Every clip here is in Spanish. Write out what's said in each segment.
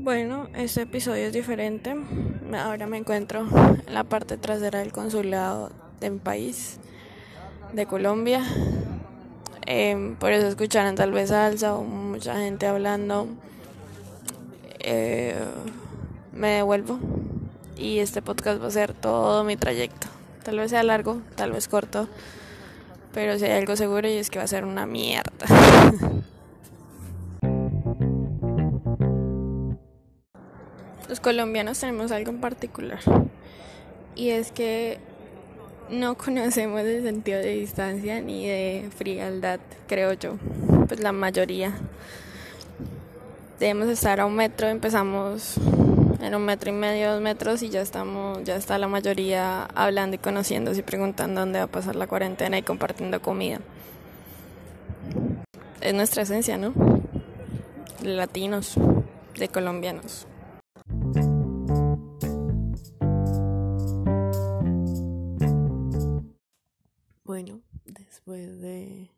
Bueno, este episodio es diferente. Ahora me encuentro en la parte trasera del consulado de mi país, de Colombia. Em, por eso escucharán tal vez salsa o mucha gente hablando. Eh, me devuelvo y este podcast va a ser todo mi trayecto. Tal vez sea largo, tal vez corto, pero si hay algo seguro y es que va a ser una mierda. Colombianos tenemos algo en particular y es que no conocemos el sentido de distancia ni de frialdad, creo yo, pues la mayoría. Debemos estar a un metro, empezamos en un metro y medio, dos metros y ya estamos, ya está la mayoría hablando y conociéndose y preguntando dónde va a pasar la cuarentena y compartiendo comida. Es nuestra esencia, ¿no? Latinos, de colombianos. Después de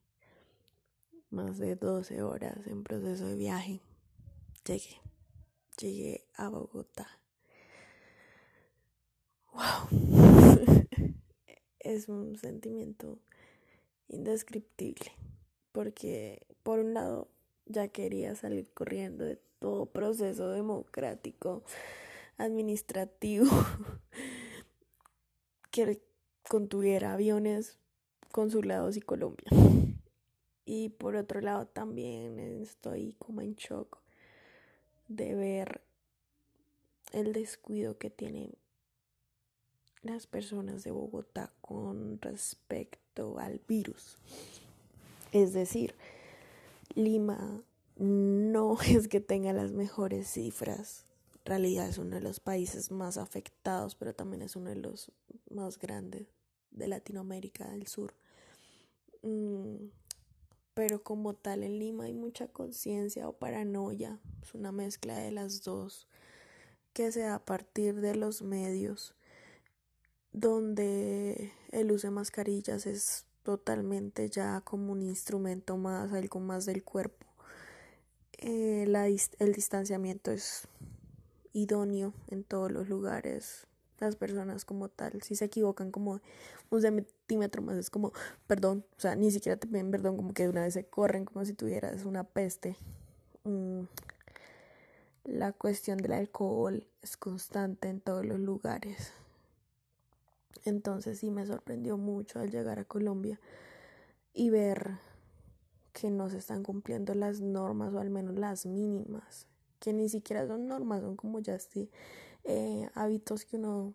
más de 12 horas en proceso de viaje, llegué. Llegué a Bogotá. ¡Wow! es un sentimiento indescriptible. Porque, por un lado, ya quería salir corriendo de todo proceso democrático, administrativo, que contuviera aviones consulados y Colombia. Y por otro lado también estoy como en shock de ver el descuido que tienen las personas de Bogotá con respecto al virus. Es decir, Lima no es que tenga las mejores cifras. En realidad es uno de los países más afectados, pero también es uno de los más grandes de Latinoamérica del Sur. Mm, pero como tal en Lima hay mucha conciencia o paranoia, es una mezcla de las dos que se da a partir de los medios donde el uso de mascarillas es totalmente ya como un instrumento más, algo más del cuerpo. Eh, el distanciamiento es idóneo en todos los lugares, las personas como tal. Si se equivocan como un centímetro más, es como, perdón, o sea, ni siquiera te piden perdón, como que de una vez se corren como si tuvieras una peste. Mm. La cuestión del alcohol es constante en todos los lugares. Entonces sí me sorprendió mucho al llegar a Colombia y ver que no se están cumpliendo las normas o al menos las mínimas, que ni siquiera son normas, son como ya así eh, hábitos que uno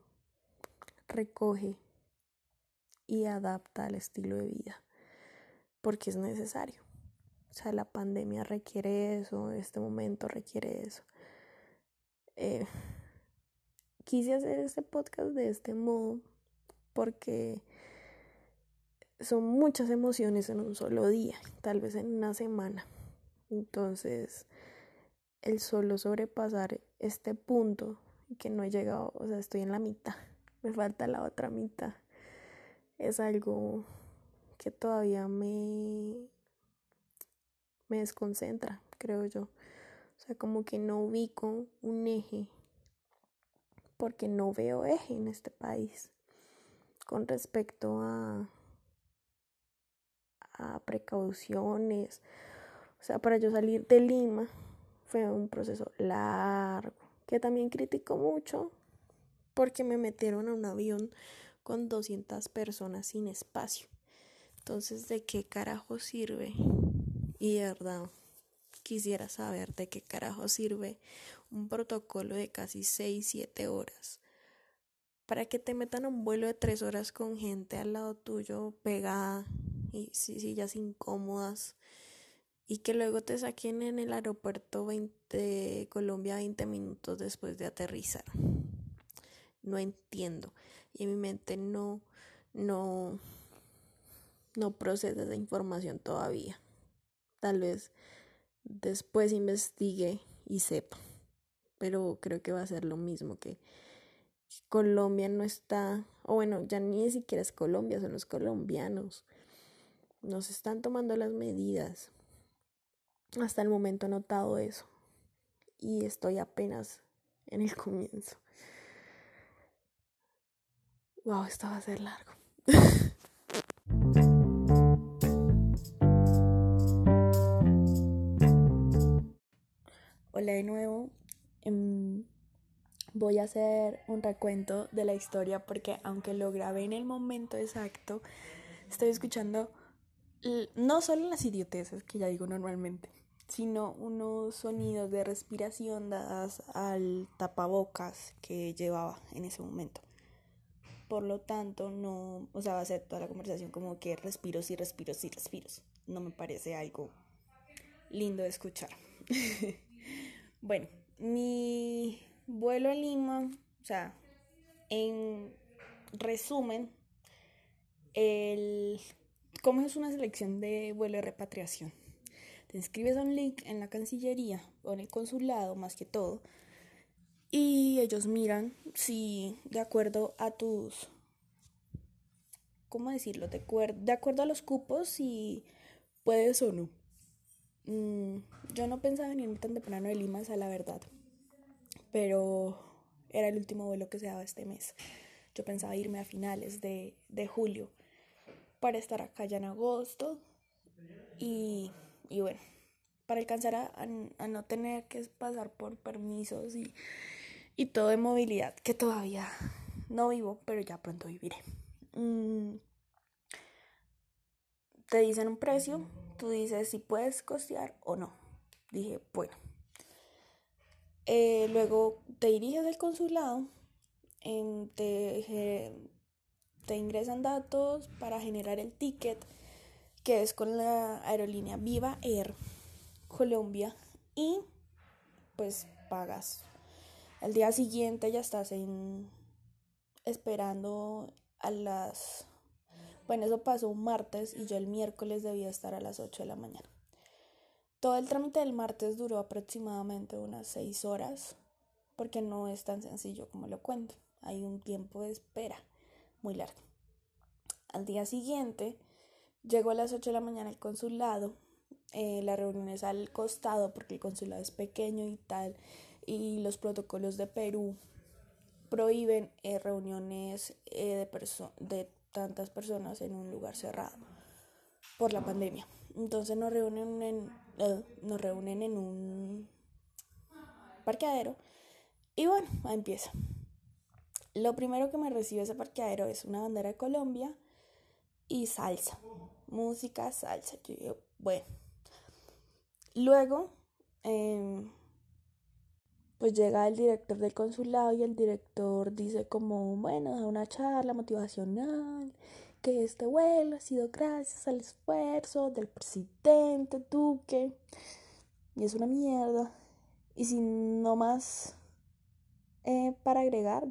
recoge y adapta al estilo de vida, porque es necesario. O sea, la pandemia requiere eso, este momento requiere eso. Eh, quise hacer este podcast de este modo porque son muchas emociones en un solo día, tal vez en una semana. Entonces, el solo sobrepasar este punto que no he llegado, o sea, estoy en la mitad, me falta la otra mitad. Es algo que todavía me, me desconcentra, creo yo. O sea, como que no ubico un eje, porque no veo eje en este país con respecto a, a precauciones. O sea, para yo salir de Lima fue un proceso largo que también critico mucho porque me metieron a un avión con 200 personas sin espacio. Entonces, ¿de qué carajo sirve? Y de verdad, quisiera saber de qué carajo sirve un protocolo de casi 6, 7 horas. Para que te metan a un vuelo de 3 horas con gente al lado tuyo pegada y sillas incómodas y que luego te saquen en el aeropuerto 20, de Colombia 20 minutos después de aterrizar. No entiendo. Y en mi mente no, no, no procede esa información todavía. Tal vez después investigue y sepa. Pero creo que va a ser lo mismo que Colombia no está, o bueno, ya ni siquiera es Colombia, son los colombianos. Nos están tomando las medidas hasta el momento he notado eso. y estoy apenas en el comienzo. Wow, esto va a ser largo. Hola de nuevo. Em, voy a hacer un recuento de la historia porque aunque lo grabé en el momento exacto, estoy escuchando no solo las idioteces que ya digo normalmente, sino unos sonidos de respiración dadas al tapabocas que llevaba en ese momento. Por lo tanto, no, o sea, va a ser toda la conversación como que respiros y respiros y respiros. No me parece algo lindo de escuchar. bueno, mi vuelo a Lima, o sea, en resumen, el, ¿cómo es una selección de vuelo de repatriación? Te a un link en la Cancillería o en el consulado, más que todo, y ellos miran si de acuerdo a tus, ¿cómo decirlo? De, acuerdo a los cupos, si puedes o no. Mm, yo no pensaba venirme tan temprano de Lima, a la verdad, pero era el último vuelo que se daba este mes. Yo pensaba irme a finales de, de julio para estar acá ya en agosto y, y bueno, para alcanzar a, a, no tener que pasar por permisos y, y todo de movilidad, que todavía no vivo, pero ya pronto viviré. Mm, te dicen un precio, tú dices si puedes costear o no. Dije, bueno. Eh, luego te diriges al consulado, em, te, te ingresan datos para generar el ticket, que es con la aerolínea Viva Air Colombia, y pues pagas al día siguiente ya estás en esperando a las bueno, eso pasó un martes y yo el miércoles debía estar a las 8 de la mañana. Todo el trámite del martes duró aproximadamente unas 6 horas, porque no es tan sencillo como lo cuento. Hay un tiempo de espera muy largo. Al día siguiente, llegó a las 8 de la mañana al consulado. Eh, la reunión es al costado porque el consulado es pequeño y tal y los protocolos de Perú prohíben eh, reuniones eh, de, de tantas personas en un lugar cerrado por la pandemia. Entonces nos reúnen en, eh, nos reúnen en un parqueadero y bueno, ahí empieza. Lo primero que me recibe ese parqueadero es una bandera de Colombia y salsa, música, salsa. Yo digo, bueno. Luego, eh, pues llega el director del consulado y el director dice como, bueno, da una charla motivacional, que este vuelo ha sido gracias al esfuerzo del presidente Duque, y es una mierda. Y sin no más eh, para agregar,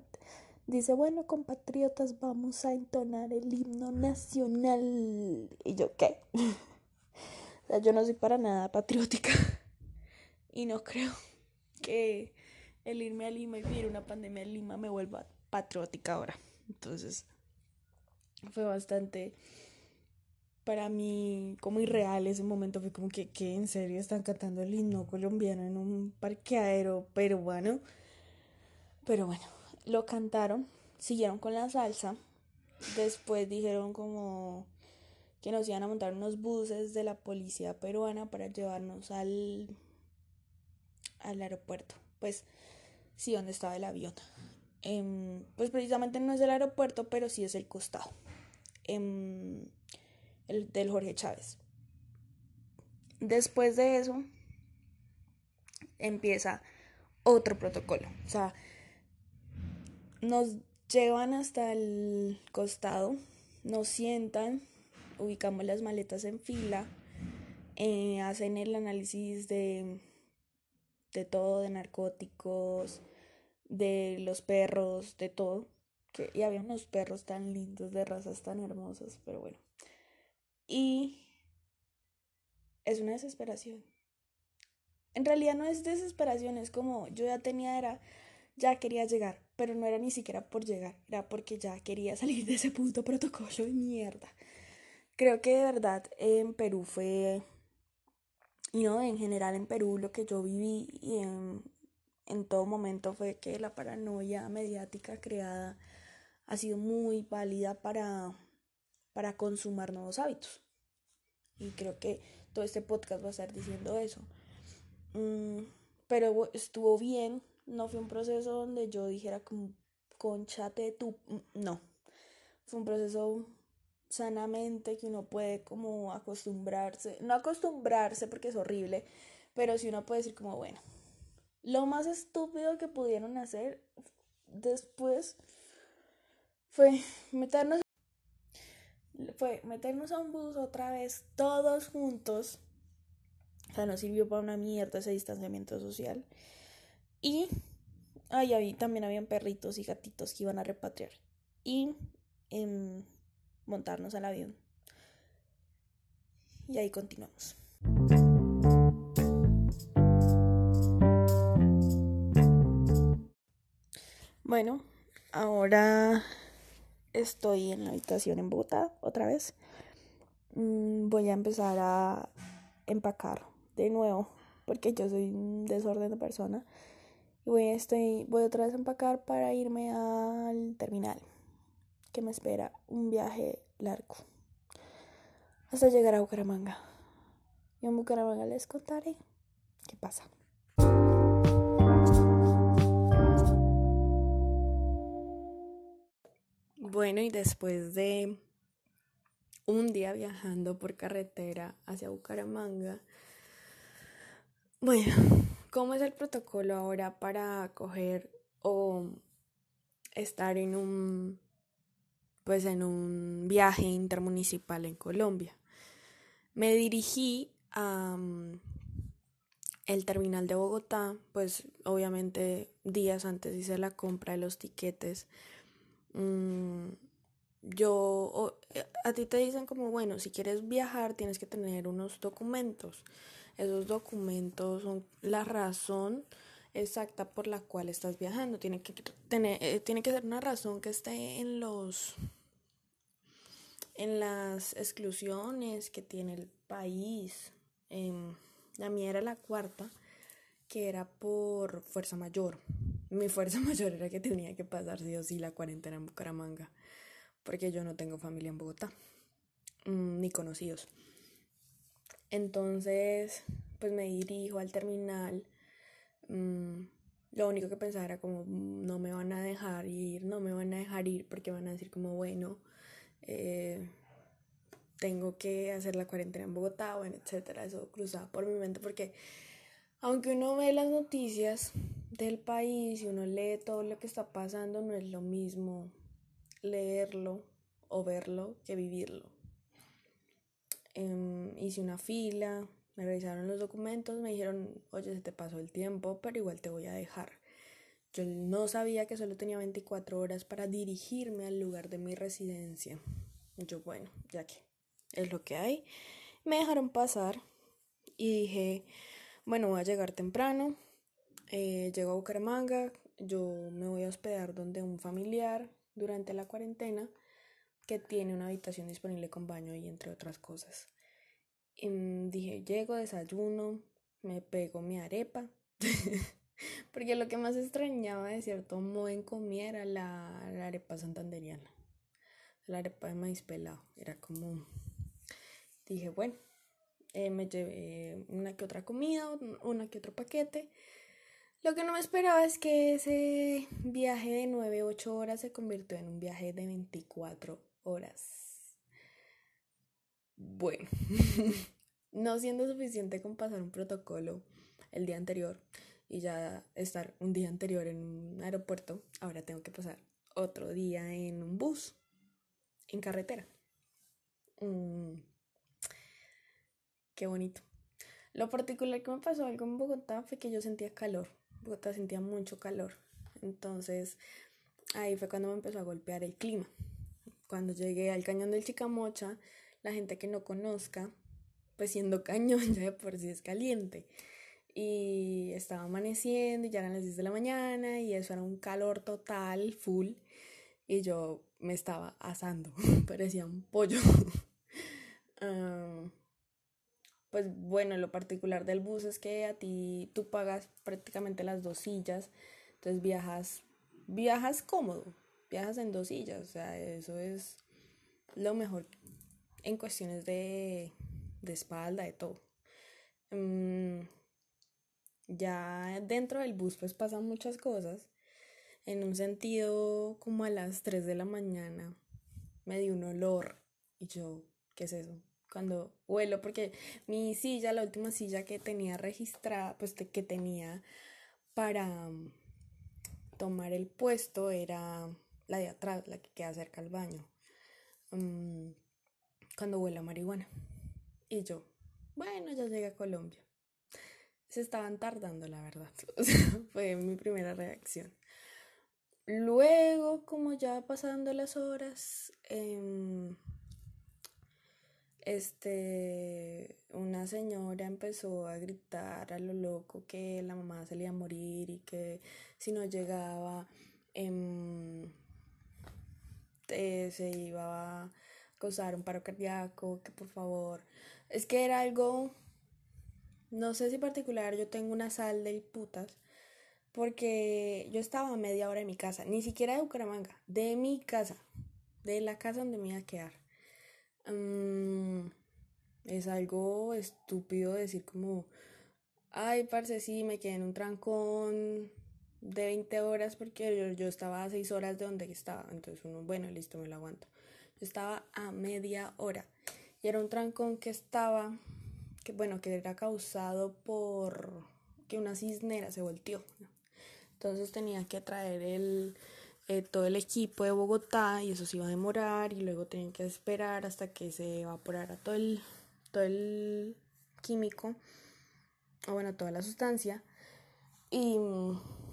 dice, bueno, compatriotas, vamos a entonar el himno nacional. Y yo, ¿qué? o sea, yo no soy para nada patriótica. y no creo que el irme a Lima y vivir una pandemia en Lima me vuelva patriótica ahora. Entonces, fue bastante para mí como irreal ese momento. Fue como que, que en serio están cantando el himno colombiano en un parqueadero peruano. Pero bueno, lo cantaron, siguieron con la salsa. Después dijeron como que nos iban a montar unos buses de la policía peruana para llevarnos al al aeropuerto. Pues sí, donde estaba el avión. Em, pues precisamente no es el aeropuerto, pero sí es el costado. Em, el del Jorge Chávez. Después de eso, empieza otro protocolo. O sea, nos llevan hasta el costado, nos sientan, ubicamos las maletas en fila, eh, hacen el análisis de de todo, de narcóticos, de los perros, de todo. Que, y había unos perros tan lindos, de razas tan hermosas, pero bueno. Y es una desesperación. En realidad no es desesperación, es como yo ya tenía, era, ya quería llegar, pero no era ni siquiera por llegar, era porque ya quería salir de ese puto protocolo de mierda. Creo que de verdad en Perú fue y no, en general en Perú lo que yo viví en todo momento fue que la paranoia mediática creada ha sido muy válida para, para consumar nuevos hábitos. Y creo que todo este podcast va a estar diciendo eso. Mm, pero estuvo bien, no fue un proceso donde yo dijera como conchate tu... Mm, no, fue un proceso sanamente que uno puede como acostumbrarse, no acostumbrarse porque es horrible, pero si uno puede decir como, bueno, lo más estúpido que pudieron hacer después fue meternos fue meternos a un bus otra vez todos juntos. O sea, no sirvió para una mierda ese distanciamiento social. Y ahí también habían perritos y gatitos que iban a repatriar. Y em, montarnos al avión. Y ahí continuamos. Bueno, ahora estoy en la habitación en Bogotá otra vez. Mm, voy a empezar a empacar de nuevo porque yo soy un desorden de persona. Voy, estoy, voy otra vez a empacar para irme al terminal, que me espera un viaje largo hasta llegar a Bucaramanga. Y en Bucaramanga les contaré qué pasa. Bueno, y después de un día viajando por carretera hacia Bucaramanga, bueno, ¿cómo es el protocolo ahora para coger o estar en un pues en un viaje intermunicipal en Colombia? Me dirigí a mm, el terminal de Bogotá, pues obviamente días antes hice la compra de los tiquetes Mm, yo, eh, a ti te dicen como, bueno, si quieres viajar tienes que tener unos documentos. Esos documentos son la razón exacta por la cual estás viajando. Tiene que tener, eh, tiene que ser una razón que esté en los en las exclusiones que tiene el país. Em, la mía era la cuarta, que era por fuerza mayor mi fuerza mayor era que tenía que pasar sí o sí la cuarentena en Bucaramanga, porque yo no tengo familia en Bogotá, mm, ni conocidos. Entonces, pues me dirijo al terminal. Mm, lo único que pensaba era como, mm, no me van a dejar ir, no me van a dejar ir porque van a decir como, bueno, eh, tengo que hacer la cuarentena en Bogotá, bueno, etcétera. Eso cruzaba por mi mente porque aunque uno ve las noticias del país y uno lee todo lo que está pasando, no es lo mismo leerlo o verlo que vivirlo. Em, hice una fila, me revisaron los documentos, me dijeron, oye, se te pasó el tiempo, pero igual te voy a dejar. Yo no sabía que solo tenía 24 horas para dirigirme al lugar de mi residencia. Yo, bueno, ya que es lo que hay. Me dejaron pasar y dije, bueno, voy a llegar temprano, eh, llego a Bucaramanga, yo me voy a hospedar donde un familiar durante la cuarentena que tiene una habitación disponible con baño y entre otras cosas. Mm, dije, llego, desayuno, me pego mi arepa, porque lo que más extrañaba de cierto modo en comida era la, arepa santanderiana, la arepa de maíz pelado, era como, dije, bueno, eh, me llevé una que otra comida, una que otro paquete. Lo que no me esperaba es que ese viaje de 9, 8 horas se convirtió en un viaje de 24 horas. Bueno, no siendo suficiente con pasar un protocolo el día anterior y ya estar un día anterior en un aeropuerto, ahora tengo que pasar otro día en un bus, en carretera. Mm. Qué bonito. Lo particular que me pasó algo en Bogotá fue que yo sentía calor. Bogotá sentía mucho calor. Entonces ahí fue cuando me empezó a golpear el clima. Cuando llegué al cañón del Chicamocha, la gente que no conozca, pues siendo cañón ya de por sí es caliente. Y estaba amaneciendo y ya eran las 10 de la mañana y eso era un calor total, full. Y yo me estaba asando, parecía un pollo. Ah, pues bueno, lo particular del bus es que a ti tú pagas prácticamente las dos sillas, entonces viajas, viajas cómodo, viajas en dos sillas, o sea, eso es lo mejor en cuestiones de, de espalda, de todo. Mm, ya dentro del bus pues pasan muchas cosas. En un sentido como a las 3 de la mañana me dio un olor y yo, ¿qué es eso? Cuando vuelo, porque mi silla, la última silla que tenía registrada, pues que tenía para mm, tomar el puesto era la de atrás, la que queda cerca al baño. Mm, cuando huele a marihuana. Y yo, bueno, ya llegué a Colombia. Se estaban tardando, la verdad. fue mi primera reacción. Luego, como ya pasando las horas, em, este, una señora empezó a gritar a lo loco que la mamá se le iba a morir y que si no llegaba em, se iba a causar un paro cardíaco, que por favor. Es que era algo, no sé si particular, yo tengo una sal del putas, porque yo estaba a media hora de mi casa, ni siquiera de Bucaramanga, de mi casa, de la casa donde me iba a quedar. Mm, es algo estúpido decir como, ay, parce, sí, me quedé en un trancón de 20 horas porque yo, yo estaba a 6 horas de donde estaba. Entonces uno, bueno, listo, me lo aguanto. Yo estaba a media hora. Y era un trancón que estaba, que bueno, que era causado por que una cisnera se volteó. Entonces tenía que traer el, eh, todo el equipo de Bogotá y eso se iba a demorar y luego tenían que esperar hasta que se evaporara todo el, todo el químico, o bueno, toda la sustancia. Y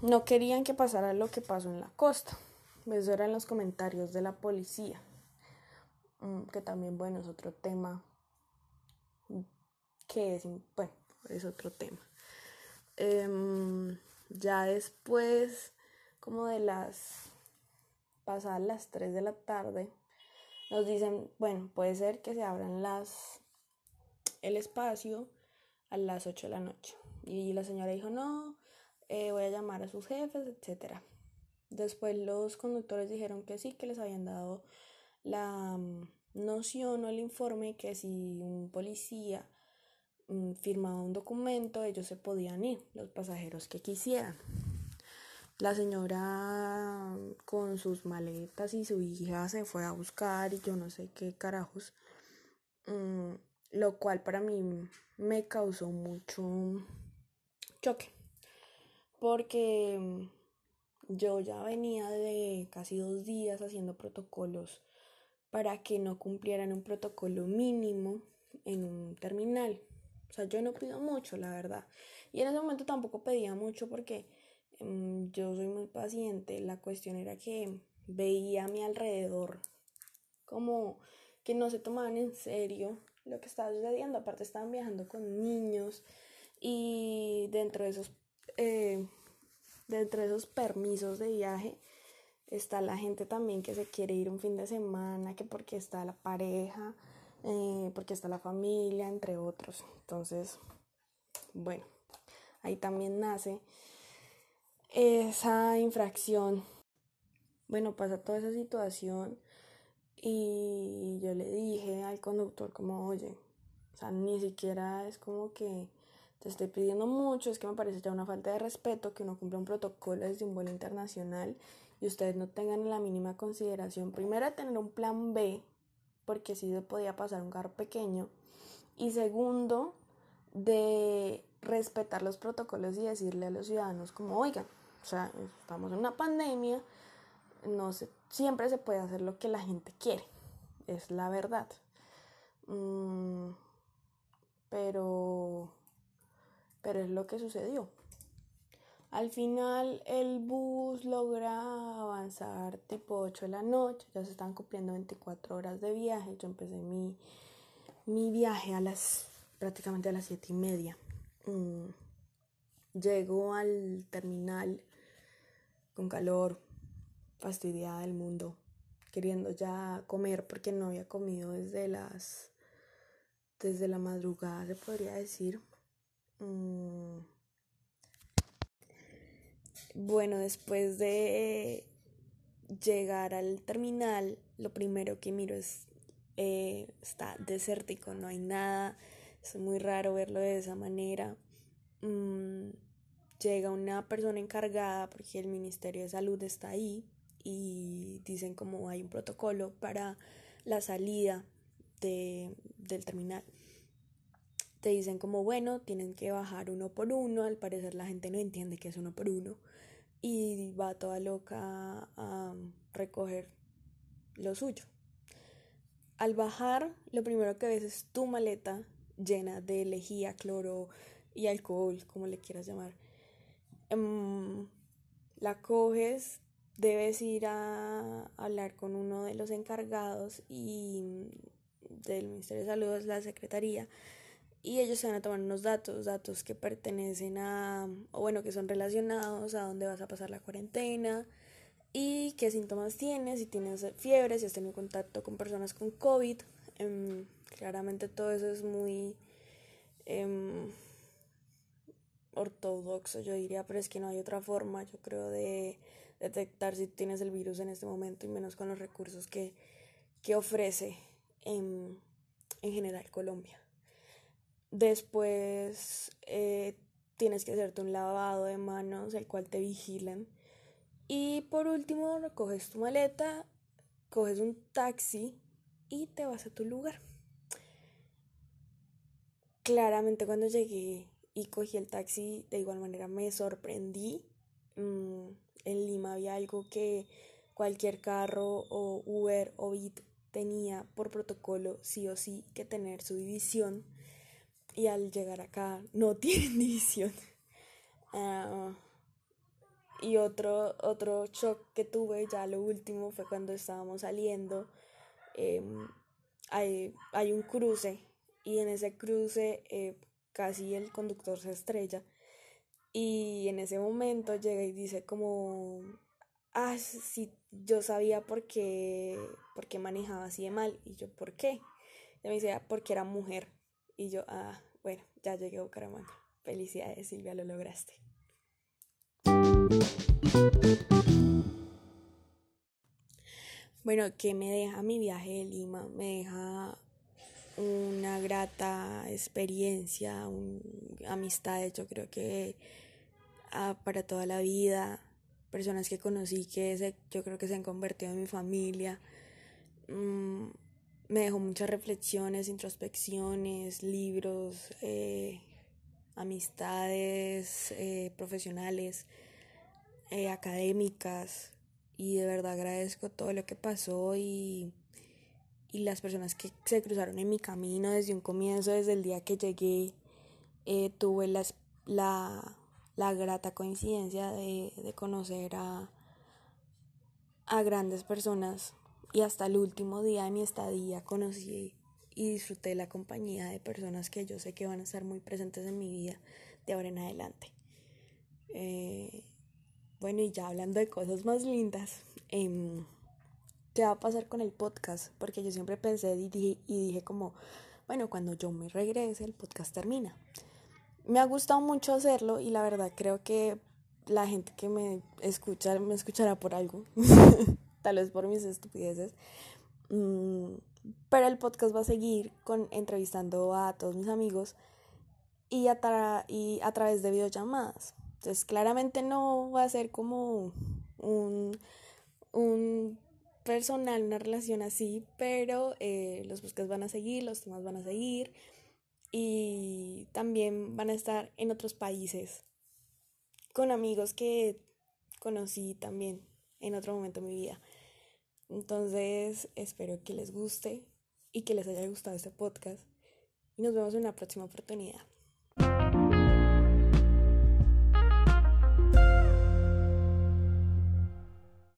no querían que pasara lo que pasó en la costa. Eso eran los comentarios de la policía. Mm, que también, bueno, es otro tema. Que es, bueno, es otro tema. Em, ya después, como de las pasadas las 3 de la tarde, nos dicen, bueno, puede ser que se abran las el espacio a las 8 de la noche. Y la señora dijo, no, eh, voy a llamar a sus jefes, etc. Después los conductores dijeron que sí, que les habían dado la mm, noción o el informe que si un policía mm, firmaba un documento, ellos se podían ir, los pasajeros que quisieran. La señora mm, con sus maletas y su hija se fue a buscar y yo no sé qué carajos, lo cual para mí me causó mucho choque porque mm, yo ya venía de casi dos días haciendo protocolos para que no cumplieran un protocolo mínimo en un terminal. O sea, yo no pido mucho, la verdad. Y en ese momento tampoco pedía mucho porque mm, yo soy muy paciente. La cuestión era que veía a mi alrededor como que no se tomaban en serio lo que estaba sucediendo. Aparte estaban viajando con niños y dentro de esos eh, dentro de esos permisos de viaje está la gente también que se quiere ir un fin de semana, que porque está la pareja, eh, porque está la familia, entre otros. Entonces, bueno, ahí también nace esa infracción. Bueno, pasa toda esa situación y yo le dije al conductor como, oye, o sea, ni siquiera es como que te estoy pidiendo mucho, es que me parece ya una falta de respeto que uno cumpla un protocolo desde un vuelo internacional y ustedes no tengan la mínima consideración, primero, tener un plan B, porque si se podía pasar un carro pequeño, y segundo, de respetar los protocolos y decirle a los ciudadanos como, oigan, o sea, estamos en una pandemia, no siempre se puede hacer lo que la gente quiere, es la verdad. Mm, pero pero es lo que sucedió. Al final el bus logra avanzar tipo 8 de la noche, ya se están cumpliendo 24 horas de viaje, yo empecé mi, mi viaje a las prácticamente a las 7 y media. Mm, llego al terminal con calor, fastidiada del mundo, queriendo ya comer porque no había comido desde las desde la madrugada, se podría decir. Mm. Bueno, después de llegar al terminal, lo primero que miro es, eh, está desértico, no hay nada, es muy raro verlo de esa manera. Mm, llega una persona encargada porque el Ministerio de Salud está ahí y dicen como hay un protocolo para la salida de, del terminal. Te dicen como, bueno, tienen que bajar uno por uno, al parecer la gente no entiende que es uno por uno y va toda loca a recoger lo suyo. Al bajar, lo primero que ves es tu maleta llena de lejía, cloro y alcohol, como le quieras llamar. Em, la coges, debes ir a hablar con uno de los encargados y del Ministerio de Salud, la Secretaría, y ellos se van a tomar unos datos, datos que pertenecen a, o bueno, que son relacionados a dónde vas a pasar la cuarentena y qué síntomas tienes, si tienes fiebre, si has tenido contacto con personas con COVID. Em, claramente todo eso es muy em, ortodoxo, yo diría, pero es que no hay otra forma, yo creo, de detectar si tienes el virus en este momento y menos con los recursos que, que ofrece en, en general Colombia. Después eh, tienes que hacerte un lavado de manos, el cual te vigilan. Y por último, recoges tu maleta, coges un taxi y te vas a tu lugar. Claramente cuando llegué y cogí el taxi, de igual manera me sorprendí. Mm, en Lima había algo que cualquier carro o Uber o Bit tenía por protocolo sí o sí que tener su división y al llegar acá no tienen división. Ah, y otro, otro shock que tuve, ya lo último, fue cuando estábamos saliendo. Em, hay, hay, un cruce y en ese cruce eh, casi el conductor se estrella. Y en ese momento llega y dice como, ah, sí, yo sabía por qué, por qué manejaba así de mal. Y yo, ¿por qué? Y me dice, ah, porque era mujer. Y yo, ah, bueno, ya llegué a Bucaramanga. Felicidades, Silvia, lo lograste. Bueno, ¿qué me deja mi viaje de Lima? Me deja una grata experiencia, un, amistades, yo creo que ah, para toda la vida, personas que conocí que yo creo que se han convertido en mi familia. Mm, me dejó muchas reflexiones, introspecciones, libros, eh, amistades eh, profesionales, eh, académicas. Y de verdad agradezco todo lo que pasó y, y, las personas que se cruzaron en mi camino desde un comienzo, desde el día que llegué, tuve las, la, la, grata coincidencia de, de conocer a, a grandes personas y hasta el último día de mi estadía conocí y disfruté la compañía de personas que yo sé que van a estar muy presentes en mi vida de ahora en adelante. Eh, bueno, y ya hablando de cosas más lindas, em, ¿qué va a pasar con el podcast? Porque yo siempre pensé y dije, y dije como, bueno, cuando yo me regrese, el podcast termina. Me ha gustado mucho hacerlo y la verdad creo que la gente que me escucha me escuchará por algo. tal vez por mis estupideces. Mm, pero el podcast va a seguir con entrevistando a todos mis amigos y a, y a través de videollamadas. Entonces, claramente no va a ser como un, un personal, una relación así, pero eh, los podcasts van a seguir, los temas van a seguir y también van a estar en otros países con amigos que conocí también en otro momento de mi vida. Entonces, espero que les guste y que les haya gustado este podcast. Y nos vemos en la próxima oportunidad.